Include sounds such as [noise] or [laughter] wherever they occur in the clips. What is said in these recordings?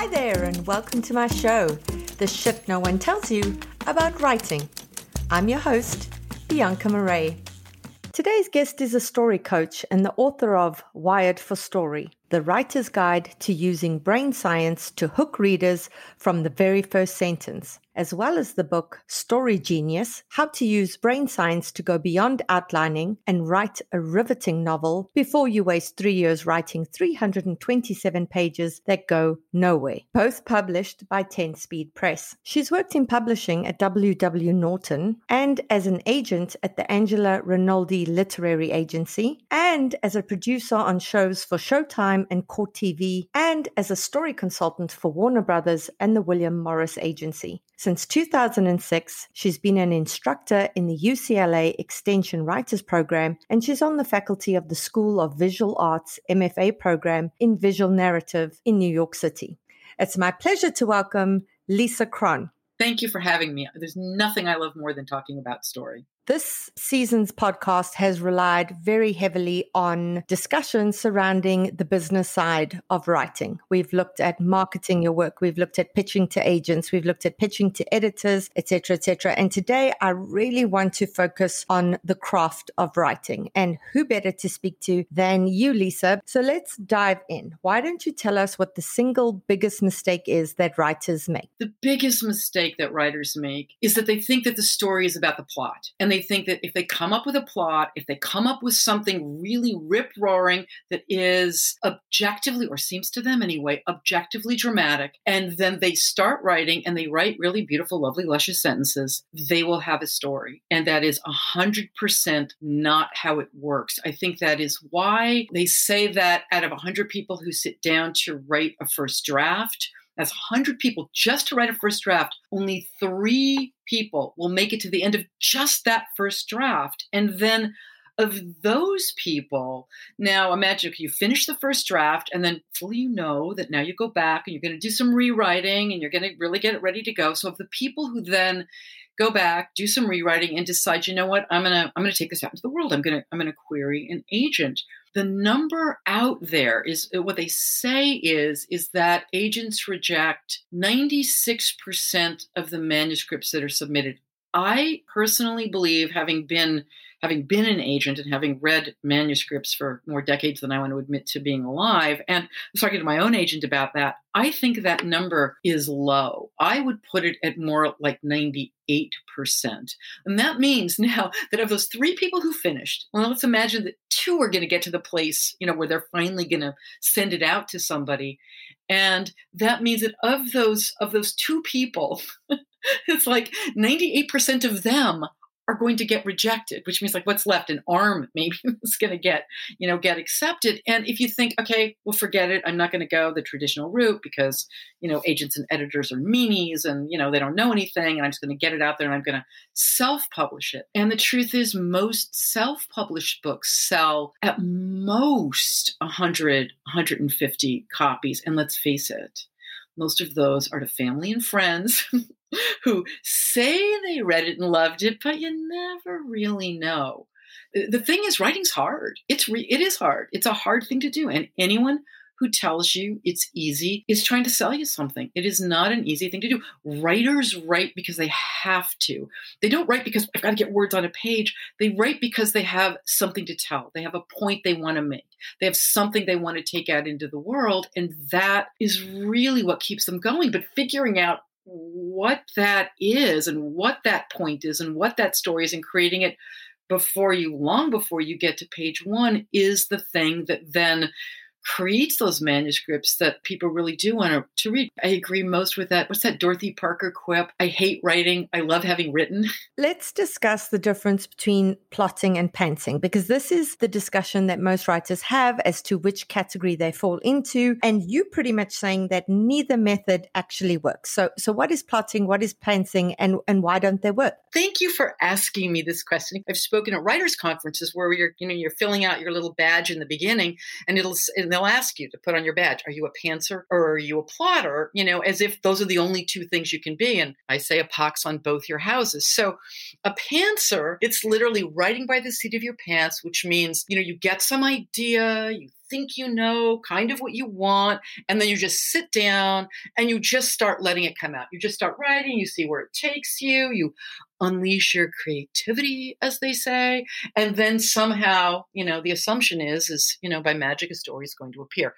Hi there, and welcome to my show, The Shit No One Tells You About Writing. I'm your host, Bianca Marais. Today's guest is a story coach and the author of Wired for Story the writer's guide to using brain science to hook readers from the very first sentence, as well as the book Story Genius How to Use Brain Science to Go Beyond Outlining and Write a Riveting Novel Before You Waste Three Years Writing 327 Pages That Go Nowhere, both published by 10 Speed Press. She's worked in publishing at W.W. Norton and as an agent at the Angela Rinaldi Literary Agency and as a producer on shows for Showtime and Court TV, and as a story consultant for Warner Brothers and the William Morris Agency. Since 2006, she's been an instructor in the UCLA Extension Writers Program, and she's on the faculty of the School of Visual Arts MFA program in visual narrative in New York City. It's my pleasure to welcome Lisa Cron. Thank you for having me. There's nothing I love more than talking about story. This season's podcast has relied very heavily on discussions surrounding the business side of writing. We've looked at marketing your work, we've looked at pitching to agents, we've looked at pitching to editors, etc., etc. And today I really want to focus on the craft of writing. And who better to speak to than you, Lisa? So let's dive in. Why don't you tell us what the single biggest mistake is that writers make? The biggest mistake that writers make is that they think that the story is about the plot and they think that if they come up with a plot, if they come up with something really rip roaring that is objectively, or seems to them anyway, objectively dramatic, and then they start writing and they write really beautiful, lovely, luscious sentences, they will have a story. And that is 100% not how it works. I think that is why they say that out of 100 people who sit down to write a first draft, that's 100 people just to write a first draft. Only three people will make it to the end of just that first draft. And then of those people, now imagine you finish the first draft and then fully you know that now you go back and you're going to do some rewriting and you're going to really get it ready to go. So of the people who then go back, do some rewriting and decide, you know what, I'm gonna I'm gonna take this out into the world. I'm gonna I'm gonna query an agent the number out there is uh, what they say is is that agents reject 96% of the manuscripts that are submitted. I personally believe, having been having been an agent and having read manuscripts for more decades than I want to admit to being alive, and I was talking to my own agent about that, I think that number is low. I would put it at more like 98%. And that means [laughs] now that of those three people who finished, well, let's imagine that two are going to get to the place, you know, where they're finally going to send it out to somebody. And that means that of those of those two people, [laughs] it's like 98% of them are going to get rejected, which means like what's left? An arm [laughs] maybe is going to get, you know, get accepted. And if you think, okay, well, forget it, I'm not going to go the traditional route because, you know, agents and editors are meanies and, you know, they don't know anything and I'm just going to get it out there and I'm going to self-publish it. And the truth is most self-published books sell at most 100, 150 copies. And let's face it, most of those are to family and friends [laughs] [laughs] who say they read it and loved it, but you never really know. The thing is, writing's hard. It's re- it is hard. It's a hard thing to do, and anyone who tells you it's easy is trying to sell you something. It is not an easy thing to do. Writers write because they have to. They don't write because I've got to get words on a page. They write because they have something to tell. They have a point they want to make. They have something they want to take out into the world. And that is really what keeps them going. But figuring out what that is and what that point is and what that story is and creating it before you long before you get to page one is the thing that then creates those manuscripts that people really do want to, to read. I agree most with that. What's that Dorothy Parker quip? I hate writing. I love having written. [laughs] Let's discuss the difference between plotting and pantsing because this is the discussion that most writers have as to which category they fall into. And you pretty much saying that neither method actually works. So so what is plotting, what is pantsing, and, and why don't they work? Thank you for asking me this question. I've spoken at writers' conferences where you're, you know, you're filling out your little badge in the beginning and it'll and they'll ask you to put on your badge, are you a pantser or are you a plotter? You know, as if those are the only two things you can be. And I say a pox on both your houses. So a pantser, it's literally writing by the seat of your pants, which means, you know, you get some idea, you think you know kind of what you want and then you just sit down and you just start letting it come out. You just start writing you see where it takes you you unleash your creativity as they say and then somehow you know the assumption is is you know by magic a story is going to appear.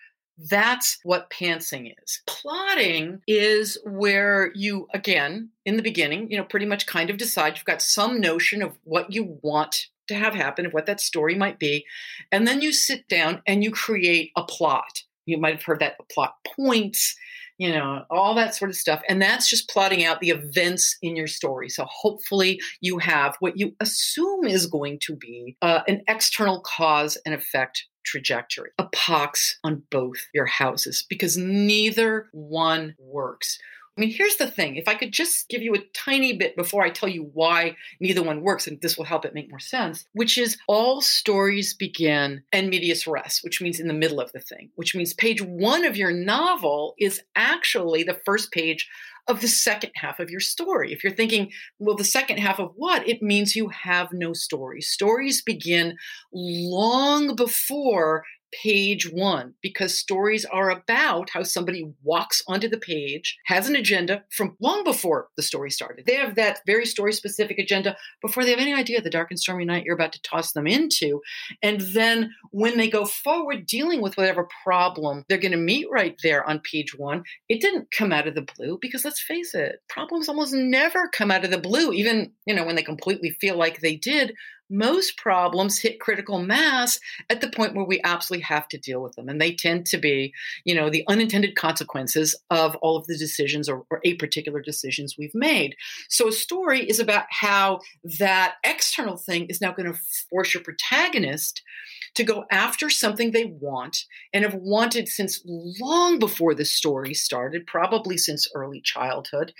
That's what pantsing is. Plotting is where you, again, in the beginning, you know, pretty much kind of decide. You've got some notion of what you want to have happen, of what that story might be. And then you sit down and you create a plot. You might have heard that plot points, you know, all that sort of stuff. And that's just plotting out the events in your story. So hopefully you have what you assume is going to be uh, an external cause and effect trajectory, a pox on both your houses because neither one works. I mean, here's the thing. If I could just give you a tiny bit before I tell you why neither one works, and this will help it make more sense, which is all stories begin in medias res, which means in the middle of the thing, which means page one of your novel is actually the first page of the second half of your story. If you're thinking, well, the second half of what? It means you have no story. Stories begin long before page one because stories are about how somebody walks onto the page, has an agenda from long before the story started. They have that very story specific agenda before they have any idea the dark and stormy night you're about to toss them into. And then when they go forward dealing with whatever problem they're going to meet right there on page one, it didn't come out of the blue because let's face it, problems almost never come out of the blue, even, you know, when they completely feel like they did most problems hit critical mass at the point where we absolutely have to deal with them. And they tend to be, you know, the unintended consequences of all of the decisions or, or a particular decisions we've made. So a story is about how that external thing is now going to force your protagonist to go after something they want and have wanted since long before the story started, probably since early childhood.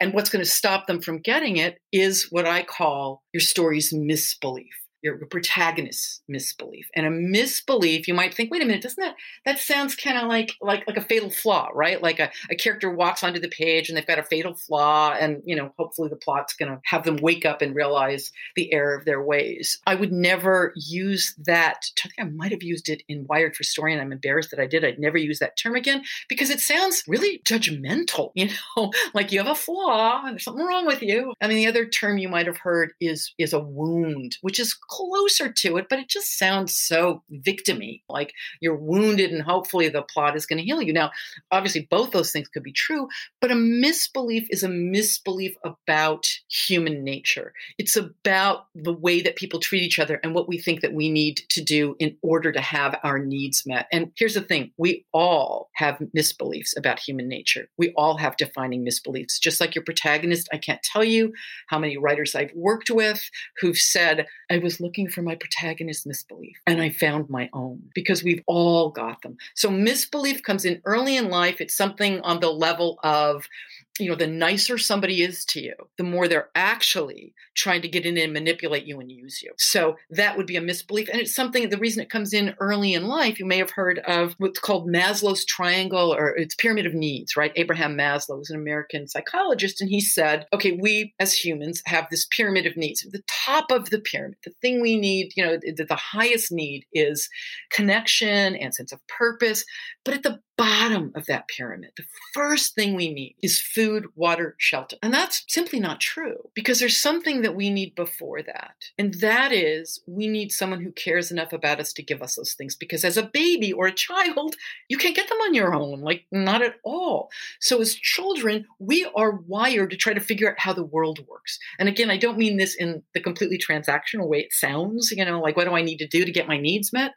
And what's going to stop them from getting it is what I call your story's misbelief. Your protagonist's misbelief. And a misbelief, you might think, wait a minute, doesn't that that sounds kind of like like like a fatal flaw, right? Like a, a character walks onto the page and they've got a fatal flaw, and you know, hopefully the plot's gonna have them wake up and realize the error of their ways. I would never use that. I think I might have used it in Wired for Story, and I'm embarrassed that I did. I'd never use that term again because it sounds really judgmental, [laughs] you know, like you have a flaw and there's something wrong with you. I mean, the other term you might have heard is is a wound, which is closer to it, but it just sounds so victimy, like you're wounded and hopefully the plot is going to heal you. Now, obviously, both those things could be true, but a misbelief is a misbelief about human nature. It's about the way that people treat each other and what we think that we need to do in order to have our needs met. And here's the thing we all have misbeliefs about human nature. We all have defining misbeliefs. Just like your protagonist, I can't tell you how many writers I've worked with who've said, I was looking for my protagonist misbelief and I found my own because we've all got them. So misbelief comes in early in life. It's something on the level of you know, the nicer somebody is to you, the more they're actually trying to get in and manipulate you and use you. So that would be a misbelief. And it's something, the reason it comes in early in life, you may have heard of what's called Maslow's triangle or it's pyramid of needs, right? Abraham Maslow was an American psychologist. And he said, okay, we as humans have this pyramid of needs. The top of the pyramid, the thing we need, you know, the, the highest need is connection and sense of purpose. But at the bottom of that pyramid, the first thing we need is food, water, shelter. And that's simply not true because there's something that we need before that. And that is we need someone who cares enough about us to give us those things because as a baby or a child, you can't get them on your own, like not at all. So as children, we are wired to try to figure out how the world works. And again, I don't mean this in the completely transactional way it sounds, you know, like what do I need to do to get my needs met?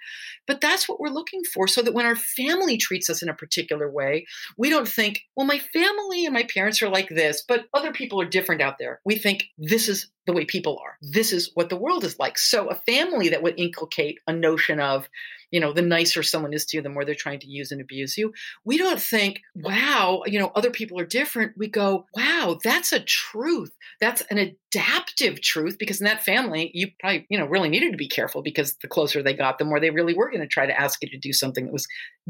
But that's what we're looking for so that when our family treats us in a particular way. We don't think, well, my family and my parents are like this, but other people are different out there. We think this is the way people are. This is what the world is like. So a family that would inculcate a notion of, you know, the nicer someone is to you, the more they're trying to use and abuse you. We don't think, wow, you know, other people are different. We go, wow, that's a truth. That's an adaptive truth because in that family, you probably, you know, really needed to be careful because the closer they got, the more they really were going to try to ask you to do something that was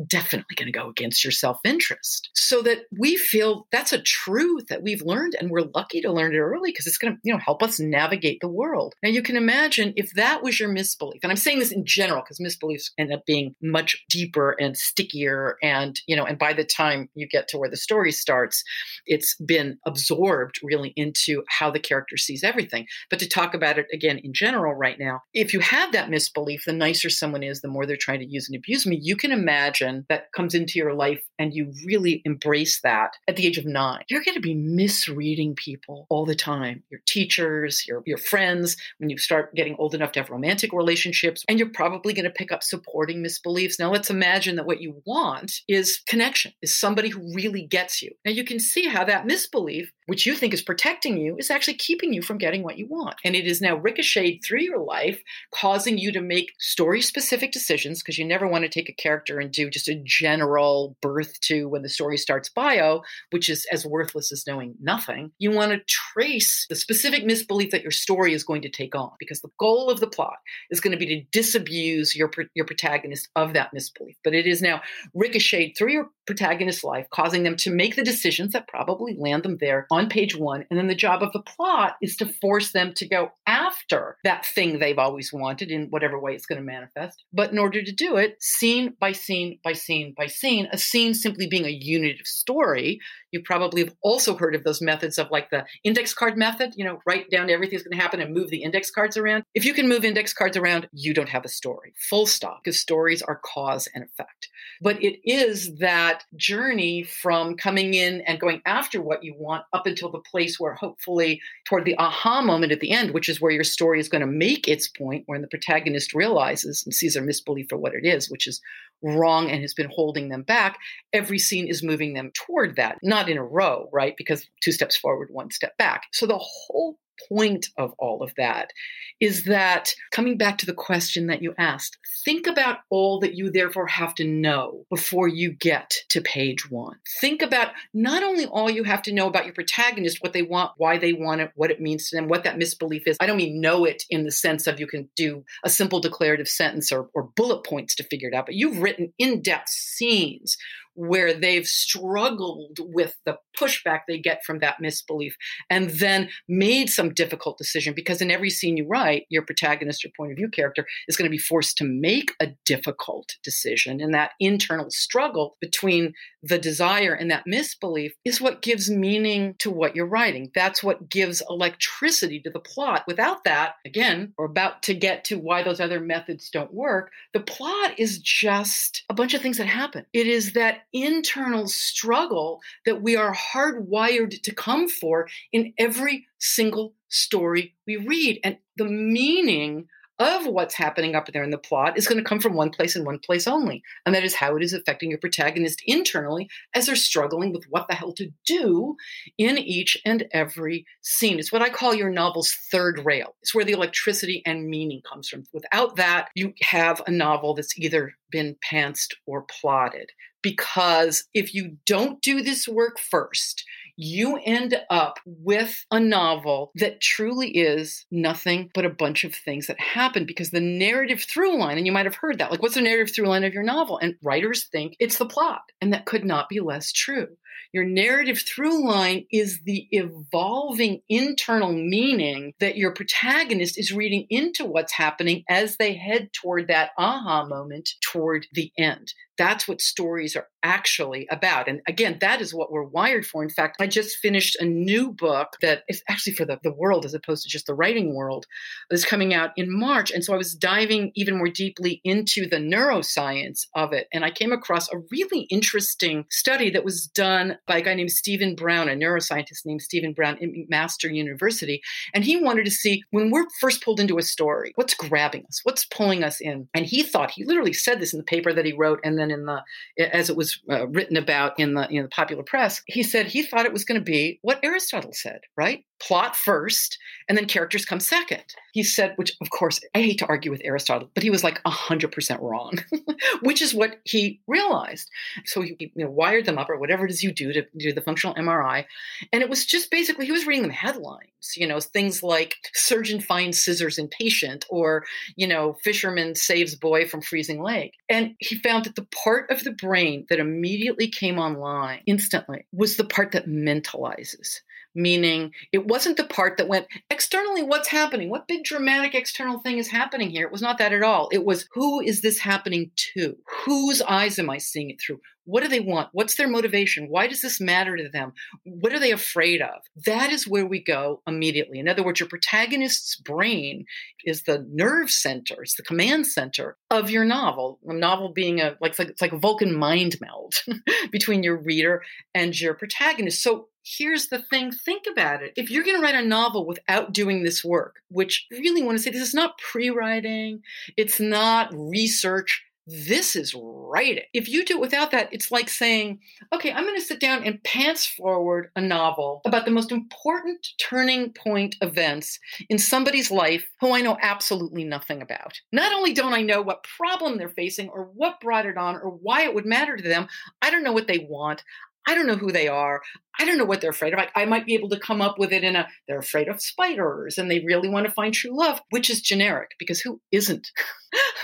definitely going to go against your self interest. So that we feel that's a truth that we've learned and we're lucky to learn it early because it's going to, you know, help us navigate the world. Now, you can imagine if that was your misbelief, and I'm saying this in general because misbeliefs end up being much deeper and stickier. And, you know, and by the time you get to where the story starts, it's been absorbed really into how the character sees everything. But to talk about it again in general right now, if you have that misbelief, the nicer someone is, the more they're trying to use and abuse me, you can imagine that comes into your life and you really embrace that at the age of nine. You're going to be misreading people all the time your teachers, your, your friends, when you start getting old enough to have romantic relationships, and you're probably going to pick up supporting misbeliefs. Now, let's imagine that what you want is connection, is somebody who really gets you. Now, you can see how that misbelief which you think is protecting you, is actually keeping you from getting what you want. And it is now ricocheted through your life, causing you to make story specific decisions because you never want to take a character and do just a general birth to when the story starts bio, which is as worthless as knowing nothing. You want to trace the specific misbelief that your story is going to take on because the goal of the plot is going to be to disabuse your, your protagonist of that misbelief. But it is now ricocheted through your protagonist's life, causing them to make the decisions that probably land them there on page one. And then the job of the plot is to force them to go after that thing they've always wanted in whatever way it's going to manifest. But in order to do it, scene by scene by scene by scene, a scene simply being a unit of story, you probably have also heard of those methods of like the index card method, you know, write down everything's going to happen and move the index cards around. If you can move index cards around, you don't have a story. Full stop, because stories are cause and effect. But it is that journey from coming in and going after what you want up until the place where hopefully toward the aha moment at the end, which is where your story is going to make its point, when the protagonist realizes and sees their misbelief for what it is, which is wrong and has been holding them back, every scene is moving them toward that, not in a row, right? Because two steps forward, one step back. So the whole point of all of that is that coming back to the question that you asked, think about all that you therefore have to know before you get to page one. Think about not only all you have to know about your protagonist, what they want, why they want it, what it means to them, what that misbelief is. I don't mean know it in the sense of you can do a simple declarative sentence or, or bullet points to figure it out, but you've written in depth scenes where they've struggled with the pushback they get from that misbelief and then made some difficult decision because in every scene you write your protagonist or point of view character is going to be forced to make a difficult decision. And that internal struggle between the desire and that misbelief is what gives meaning to what you're writing. That's what gives electricity to the plot. Without that again we're about to get to why those other methods don't work. The plot is just a bunch of things that happen. It is that internal struggle that we are hardwired to come for in every single story we read. And the meaning of what's happening up there in the plot is going to come from one place and one place only. And that is how it is affecting your protagonist internally as they're struggling with what the hell to do in each and every scene. It's what I call your novel's third rail. It's where the electricity and meaning comes from. Without that, you have a novel that's either been pantsed or plotted because if you don't do this work first, you end up with a novel that truly is nothing but a bunch of things that happen because the narrative through line, and you might have heard that, like, what's the narrative through line of your novel? And writers think it's the plot. And that could not be less true. Your narrative through line is the evolving internal meaning that your protagonist is reading into what's happening as they head toward that aha moment toward the end. That's what stories are actually about. And again, that is what we're wired for. In fact, I just finished a new book that is actually for the, the world as opposed to just the writing world is coming out in March. And so I was diving even more deeply into the neuroscience of it. And I came across a really interesting study that was done by a guy named Stephen Brown, a neuroscientist named Stephen Brown at McMaster University. And he wanted to see when we're first pulled into a story, what's grabbing us? What's pulling us in? And he thought, he literally said this in the paper that he wrote and then in the, as it was uh, written about in the, in the popular press, he said he thought it was going to be what Aristotle said, right? Plot first and then characters come second. He said, which of course, I hate to argue with Aristotle, but he was like 100% wrong, [laughs] which is what he realized. So he you know, wired them up or whatever it is you do to do the functional MRI. And it was just basically, he was reading them headlines, you know, things like surgeon finds scissors in patient or, you know, fisherman saves boy from freezing lake. And he found that the part of the brain that immediately came online instantly was the part that mentalizes meaning it wasn't the part that went externally what's happening? What big dramatic external thing is happening here? It was not that at all. It was who is this happening to? Whose eyes am i seeing it through what do they want? What's their motivation? Why does this matter to them? What are they afraid of? That is where we go immediately. In other words your protagonist's brain is the nerve center it's the command center of your novel a novel being a like it's like a Vulcan mind meld [laughs] between your reader and your protagonist. So here's the thing think about it. If you're going to write a novel without doing this work, which I really want to say this is not pre writing, it's not research. This is writing. If you do it without that, it's like saying, okay, I'm going to sit down and pants forward a novel about the most important turning point events in somebody's life who I know absolutely nothing about. Not only don't I know what problem they're facing or what brought it on or why it would matter to them, I don't know what they want. I don't know who they are. I don't know what they're afraid of. I, I, might be able to come up with it in a they're afraid of spiders and they really want to find true love, which is generic because who isn't?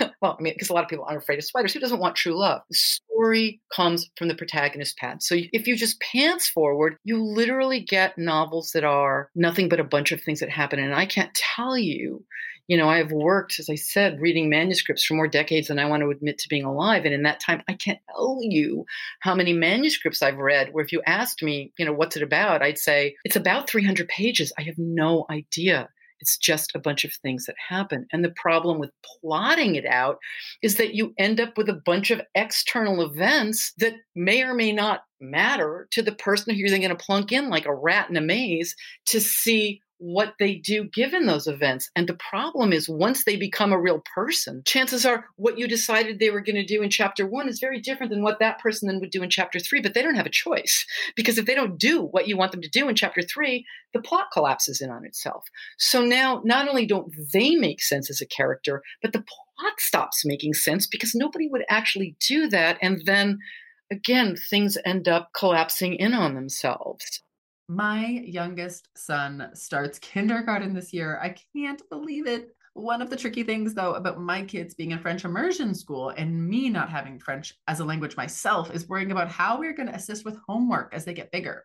[laughs] well, I mean, because a lot of people aren't afraid of spiders. Who doesn't want true love? The story comes from the protagonist pad. So if you just pants forward, you literally get novels that are nothing but a bunch of things that happen. And I can't tell you you know, I have worked, as I said, reading manuscripts for more decades than I want to admit to being alive. And in that time, I can't tell you how many manuscripts I've read where if you asked me, you know, what's it about? I'd say it's about 300 pages. I have no idea. It's just a bunch of things that happen. And the problem with plotting it out is that you end up with a bunch of external events that may or may not matter to the person who you're then going to plunk in like a rat in a maze to see what they do given those events. And the problem is, once they become a real person, chances are what you decided they were going to do in chapter one is very different than what that person then would do in chapter three. But they don't have a choice [laughs] because if they don't do what you want them to do in chapter three, the plot collapses in on itself. So now, not only don't they make sense as a character, but the plot stops making sense because nobody would actually do that. And then again, things end up collapsing in on themselves. My youngest son starts [laughs] kindergarten this year. I can't believe it. One of the tricky things, though, about my kids being in French immersion school and me not having French as a language myself is worrying about how we're going to assist with homework as they get bigger.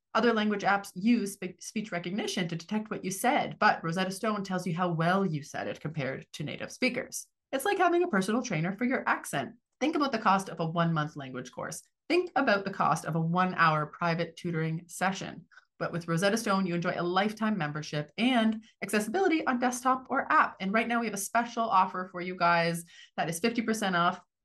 other language apps use speech recognition to detect what you said, but Rosetta Stone tells you how well you said it compared to native speakers. It's like having a personal trainer for your accent. Think about the cost of a one month language course. Think about the cost of a one hour private tutoring session. But with Rosetta Stone, you enjoy a lifetime membership and accessibility on desktop or app. And right now, we have a special offer for you guys that is 50% off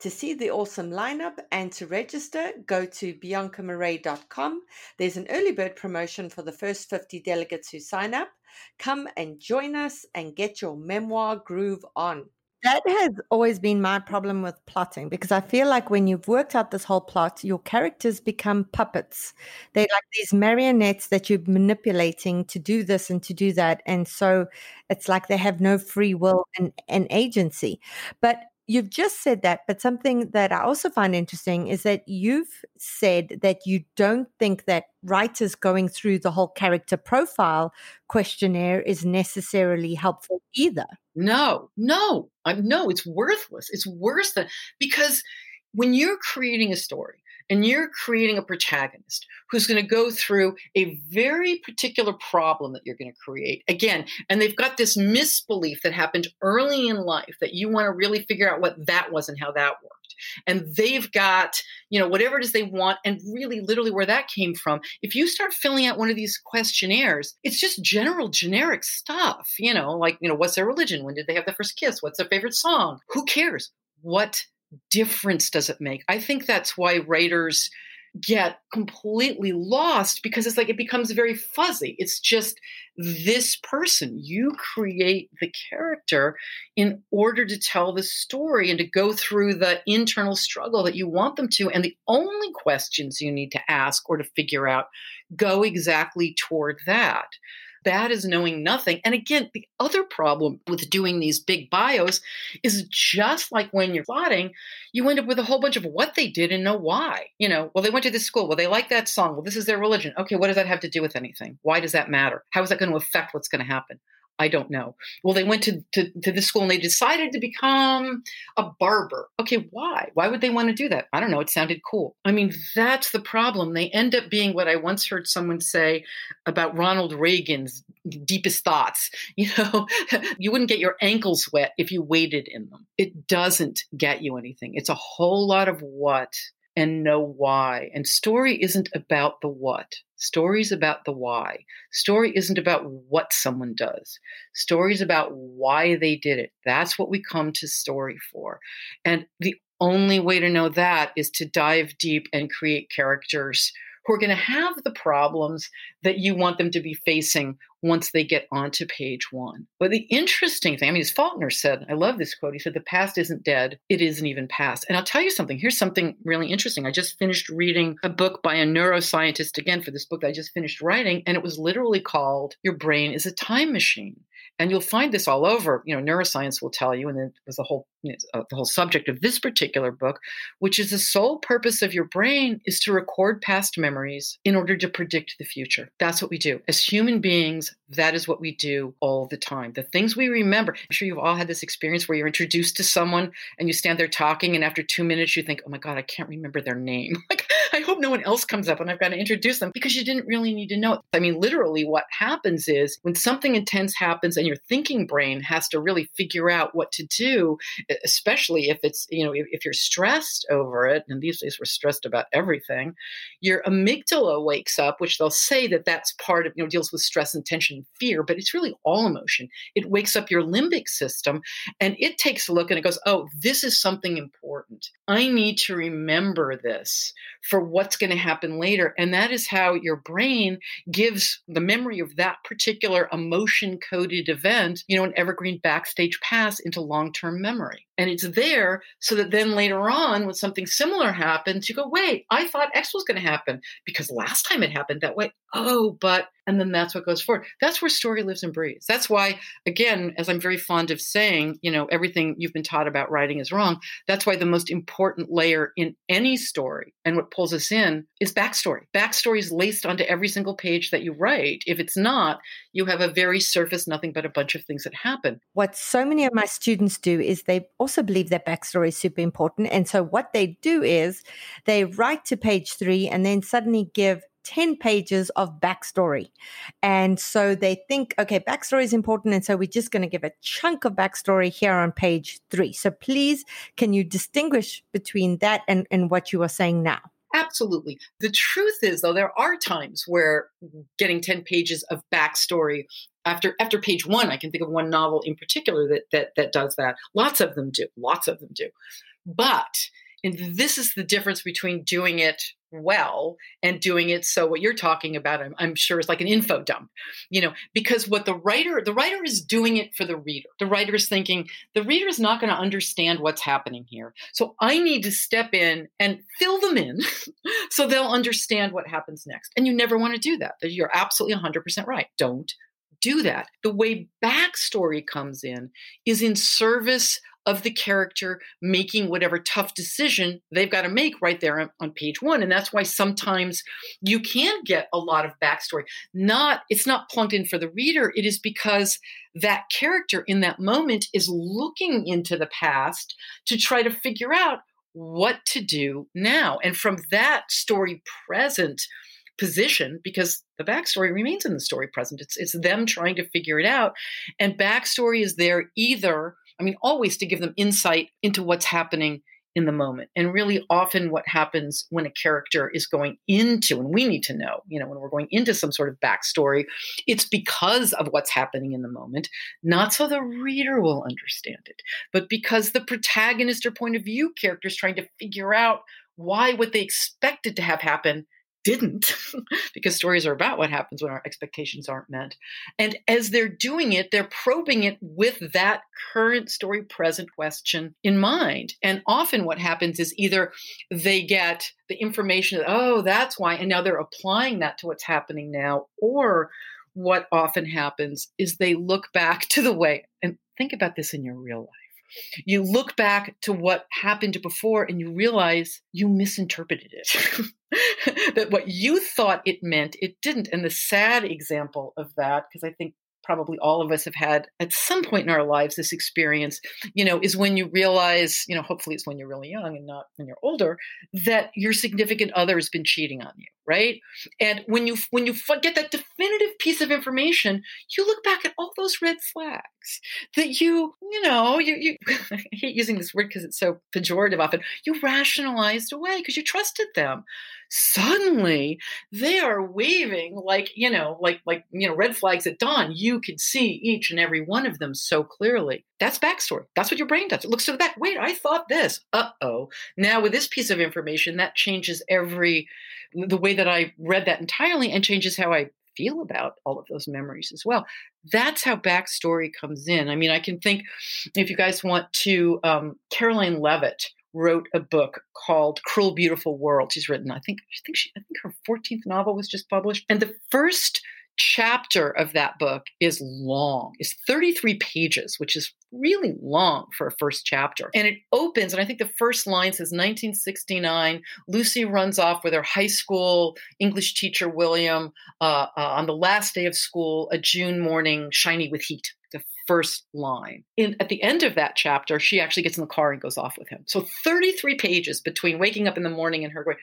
To see the awesome lineup and to register, go to biancamarais.com. There's an early bird promotion for the first 50 delegates who sign up. Come and join us and get your memoir groove on. That has always been my problem with plotting because I feel like when you've worked out this whole plot, your characters become puppets. They're like these marionettes that you're manipulating to do this and to do that. And so it's like they have no free will and, and agency. But You've just said that, but something that I also find interesting is that you've said that you don't think that writers going through the whole character profile questionnaire is necessarily helpful either. No, no, no, it's worthless. It's worse than because when you're creating a story, and you're creating a protagonist who's going to go through a very particular problem that you're going to create again and they've got this misbelief that happened early in life that you want to really figure out what that was and how that worked and they've got, you know, whatever it is they want and really literally where that came from. If you start filling out one of these questionnaires, it's just general generic stuff, you know, like, you know, what's their religion? When did they have their first kiss? What's their favorite song? Who cares? What difference does it make? I think that's why writers get completely lost because it's like it becomes very fuzzy. It's just this person. You create the character in order to tell the story and to go through the internal struggle that you want them to. And the only questions you need to ask or to figure out go exactly toward that bad as knowing nothing. And again, the other problem with doing these big bios is just like when you're plotting, you end up with a whole bunch of what they did and know why. You know, well, they went to this school. Well, they like that song. Well, this is their religion. Okay, what does that have to do with anything? Why does that matter? How is that going to affect what's going to happen? I don't know. Well, they went to, to, to the school and they decided to become a barber. Okay, why? Why would they want to do that? I don't know. It sounded cool. I mean, that's the problem. They end up being what I once heard someone say about Ronald Reagan's deepest thoughts. [laughs] You know, you wouldn't get your ankles wet if you waded in them. It doesn't get you anything. It's a whole lot of what and know why. And story isn't about the what. Story's about the why. Story isn't about what someone does. Story's about why they did it. That's what we come to story for. And the only way to know that is to dive deep and create characters who are going to have the problems that you want them to be facing once they get onto page one. But the interesting thing, I mean, as Faulkner said, I love this quote. He said, The past isn't dead, it isn't even past. And I'll tell you something. Here's something really interesting. I just finished reading a book by a neuroscientist again for this book that I just finished writing, and it was literally called Your Brain is a Time Machine and you'll find this all over. You know, neuroscience will tell you, and it was the whole uh, the whole subject of this particular book, which is the sole purpose of your brain is to record past memories in order to predict the future. That's what we do as human beings. That is what we do all the time. The things we remember. I'm sure you've all had this experience where you're introduced to someone and you stand there talking, and after two minutes you think, "Oh my god, I can't remember their name." [laughs] like, hope no one else comes up and I've got to introduce them because you didn't really need to know it. I mean, literally, what happens is when something intense happens and your thinking brain has to really figure out what to do, especially if it's, you know, if, if you're stressed over it, and these days we're stressed about everything, your amygdala wakes up, which they'll say that that's part of, you know, deals with stress and tension and fear, but it's really all emotion. It wakes up your limbic system and it takes a look and it goes, oh, this is something important. I need to remember this for what's going to happen later. And that is how your brain gives the memory of that particular emotion coded event, you know, an evergreen backstage pass into long term memory. And it's there so that then later on, when something similar happens, you go, wait, I thought X was going to happen because last time it happened that way. Oh, but, and then that's what goes forward. That's where story lives and breathes. That's why, again, as I'm very fond of saying, you know, everything you've been taught about writing is wrong. That's why the most important layer in any story and what pulls us in is backstory. Backstory is laced onto every single page that you write. If it's not, you have a very surface, nothing but a bunch of things that happen. What so many of my students do is they also believe that backstory is super important. And so what they do is they write to page three and then suddenly give 10 pages of backstory. And so they think, okay, backstory is important. And so we're just going to give a chunk of backstory here on page three. So please, can you distinguish between that and, and what you are saying now? Absolutely. The truth is, though, there are times where getting 10 pages of backstory after after page one, I can think of one novel in particular that that that does that. Lots of them do. Lots of them do. But and this is the difference between doing it well and doing it so what you're talking about I'm, I'm, sure is like an info dump you know because what the writer the writer is doing it for the reader the writer is thinking the reader is not going to understand what's happening here so i need to step in and fill them in [laughs] so they'll understand what happens next and you never want to do that you're absolutely 100% right don't do that. The way backstory comes in is in service of the character making whatever tough decision they've got to make right there on, on, page one. And that's why sometimes you can get a lot of backstory. Not, it's not plunked in for the reader, it is because that character in that moment is looking into the past to try to figure out what to do now. And from that story present, position because the backstory remains in the story present. It's it's them trying to figure it out, and backstory is there either. I mean, always to give them insight into what's happening in the moment. And really often what happens when a character is going into, and we need to know, you know, when we're going into some sort of backstory, it's because of what's happening in the moment, not so the reader will understand it, but because the protagonist or point of view character is trying to figure out why what they expected to have happen didn't [laughs] because stories are about what happens when our expectations aren't met. And as they're doing it, they're probing it with that current story present question in mind. And often what happens is either they get the information that, oh, that's why, and now they're applying that to what's happening now, or what often happens is they look back [laughs] to the way, and think about this in your real life you look back to what happened before and you realize you misinterpreted it. [laughs] [laughs] that what you thought it meant, it didn't. And the sad example of that, because I think probably all of us have had at some point in our lives this experience you know is when you realize you know hopefully it's when you're really young and not when you're older that your significant other has been cheating on you right and when you when you get that definitive piece of information you look back at all those red flags that you you know you, you [laughs] i hate using this word because it's so pejorative often you rationalized away because you trusted them suddenly they are waving like you know like like you know red flags at dawn. You can see each and every one of them so clearly. That's backstory. That's what your brain does. It looks to the back. Wait i thought this. Uh-oh. Now with this piece of information that changes every the way that i read that entirely and changes how i feel about all of those memories as well. That's how backstory comes in. I mean, I can think if you guys want to, um, Karoline Leavitt wrote a book called Cruel Beautiful World. She's written, I think, I think she, I think her 14th novel was just published. And the first chapter of that book is long. It's 33 pages, which is really long for a first chapter. And it opens, and I think the first line says 1969. Lucy runs off with her high school English teacher, William, uh, uh, on the last day of school, a June morning, shiny with heat The first line. In, at the end of that chapter, she actually gets in the car and goes off with him. So 33 pages between waking up in the morning and her going.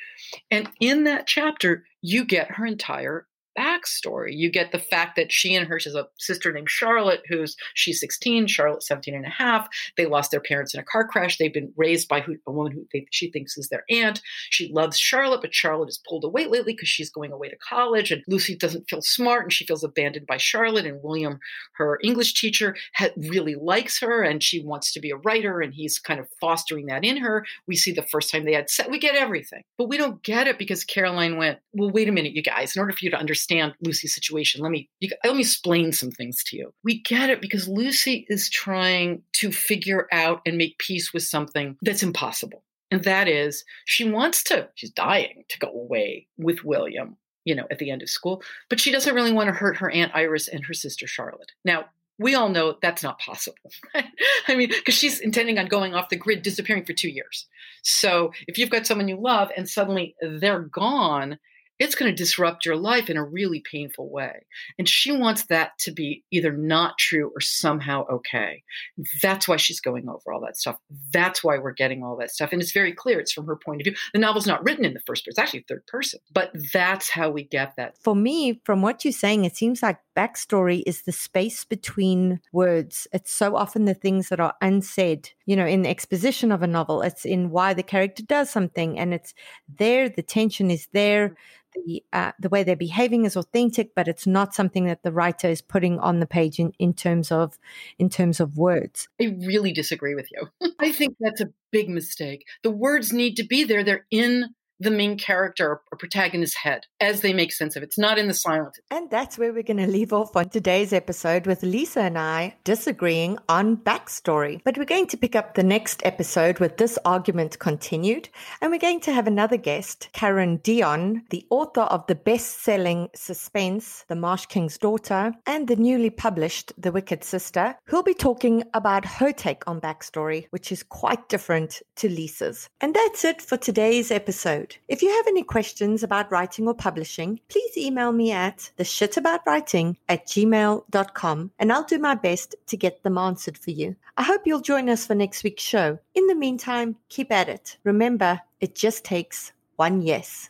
And in that chapter, you get her entire backstory. You get the fact that she and her, she has a sister named Charlotte, who's she's 16, Charlotte 17 and a half. They lost their parents in a car crash. They've been raised by who, a woman who they, she thinks is their aunt. She loves Charlotte, but Charlotte is pulled away lately because she's going away to college. And Lucy doesn't feel smart and she feels abandoned by Charlotte. And William, her English teacher, really likes her and she wants to be a writer and he's kind of fostering that in her. We see the first time they had set, we get everything, but we don't get it because Caroline went, well, wait a minute, you guys, in order for you to understand understand Lucy's situation. Let me you, let me explain some things to you. We get it because Lucy is trying to figure out and make peace with something that's impossible. And that is she wants to she's dying to go away with William, you know, at the end of school, but she doesn't really want to hurt her aunt Iris and her sister Charlotte. Now, we all know that's not possible. [laughs] I mean, because she's intending on going off the grid, disappearing for two years. So if you've got someone you love and suddenly they're gone, it's going to disrupt your life in a really painful way. And she wants that to be either not true or somehow okay. That's why she's going over all that stuff. That's why we're getting all that stuff. And it's very clear it's from her point of view. The novel's not written in the first person, it's actually third person, but that's how we get that. For me, from what you're saying, it seems like backstory is the space between words. It's so often the things that are unsaid, you know, in the exposition of a novel, it's in why the character does something and it's there, the tension is there the uh, the way they're behaving is authentic, but it's not something that the writer is putting on the page in, in terms of in terms of words. I really disagree with you. [laughs] I think that's a big mistake. The words need to be there. They're in the main character or protagonist's head as they make sense of it. It's not in the silence. And that's where we're going to leave off on today's episode with Lisa and I disagreeing on backstory. But we're going to pick up the next episode with this argument continued. And we're going to have another guest, Karen Dionne, the author of the best selling suspense, The Marsh King's Daughter, and the newly published The Wicked Sister, who'll be talking about her take on backstory, which is quite different to Lisa's. And that's it for today's episode episode. If you have any questions about writing or publishing, please email me at theshitaboutwriting at gmail.com and I'll do my best to get them answered for you. I hope you'll join us for next week's show. In the meantime, keep at it. Remember, it just takes one yes.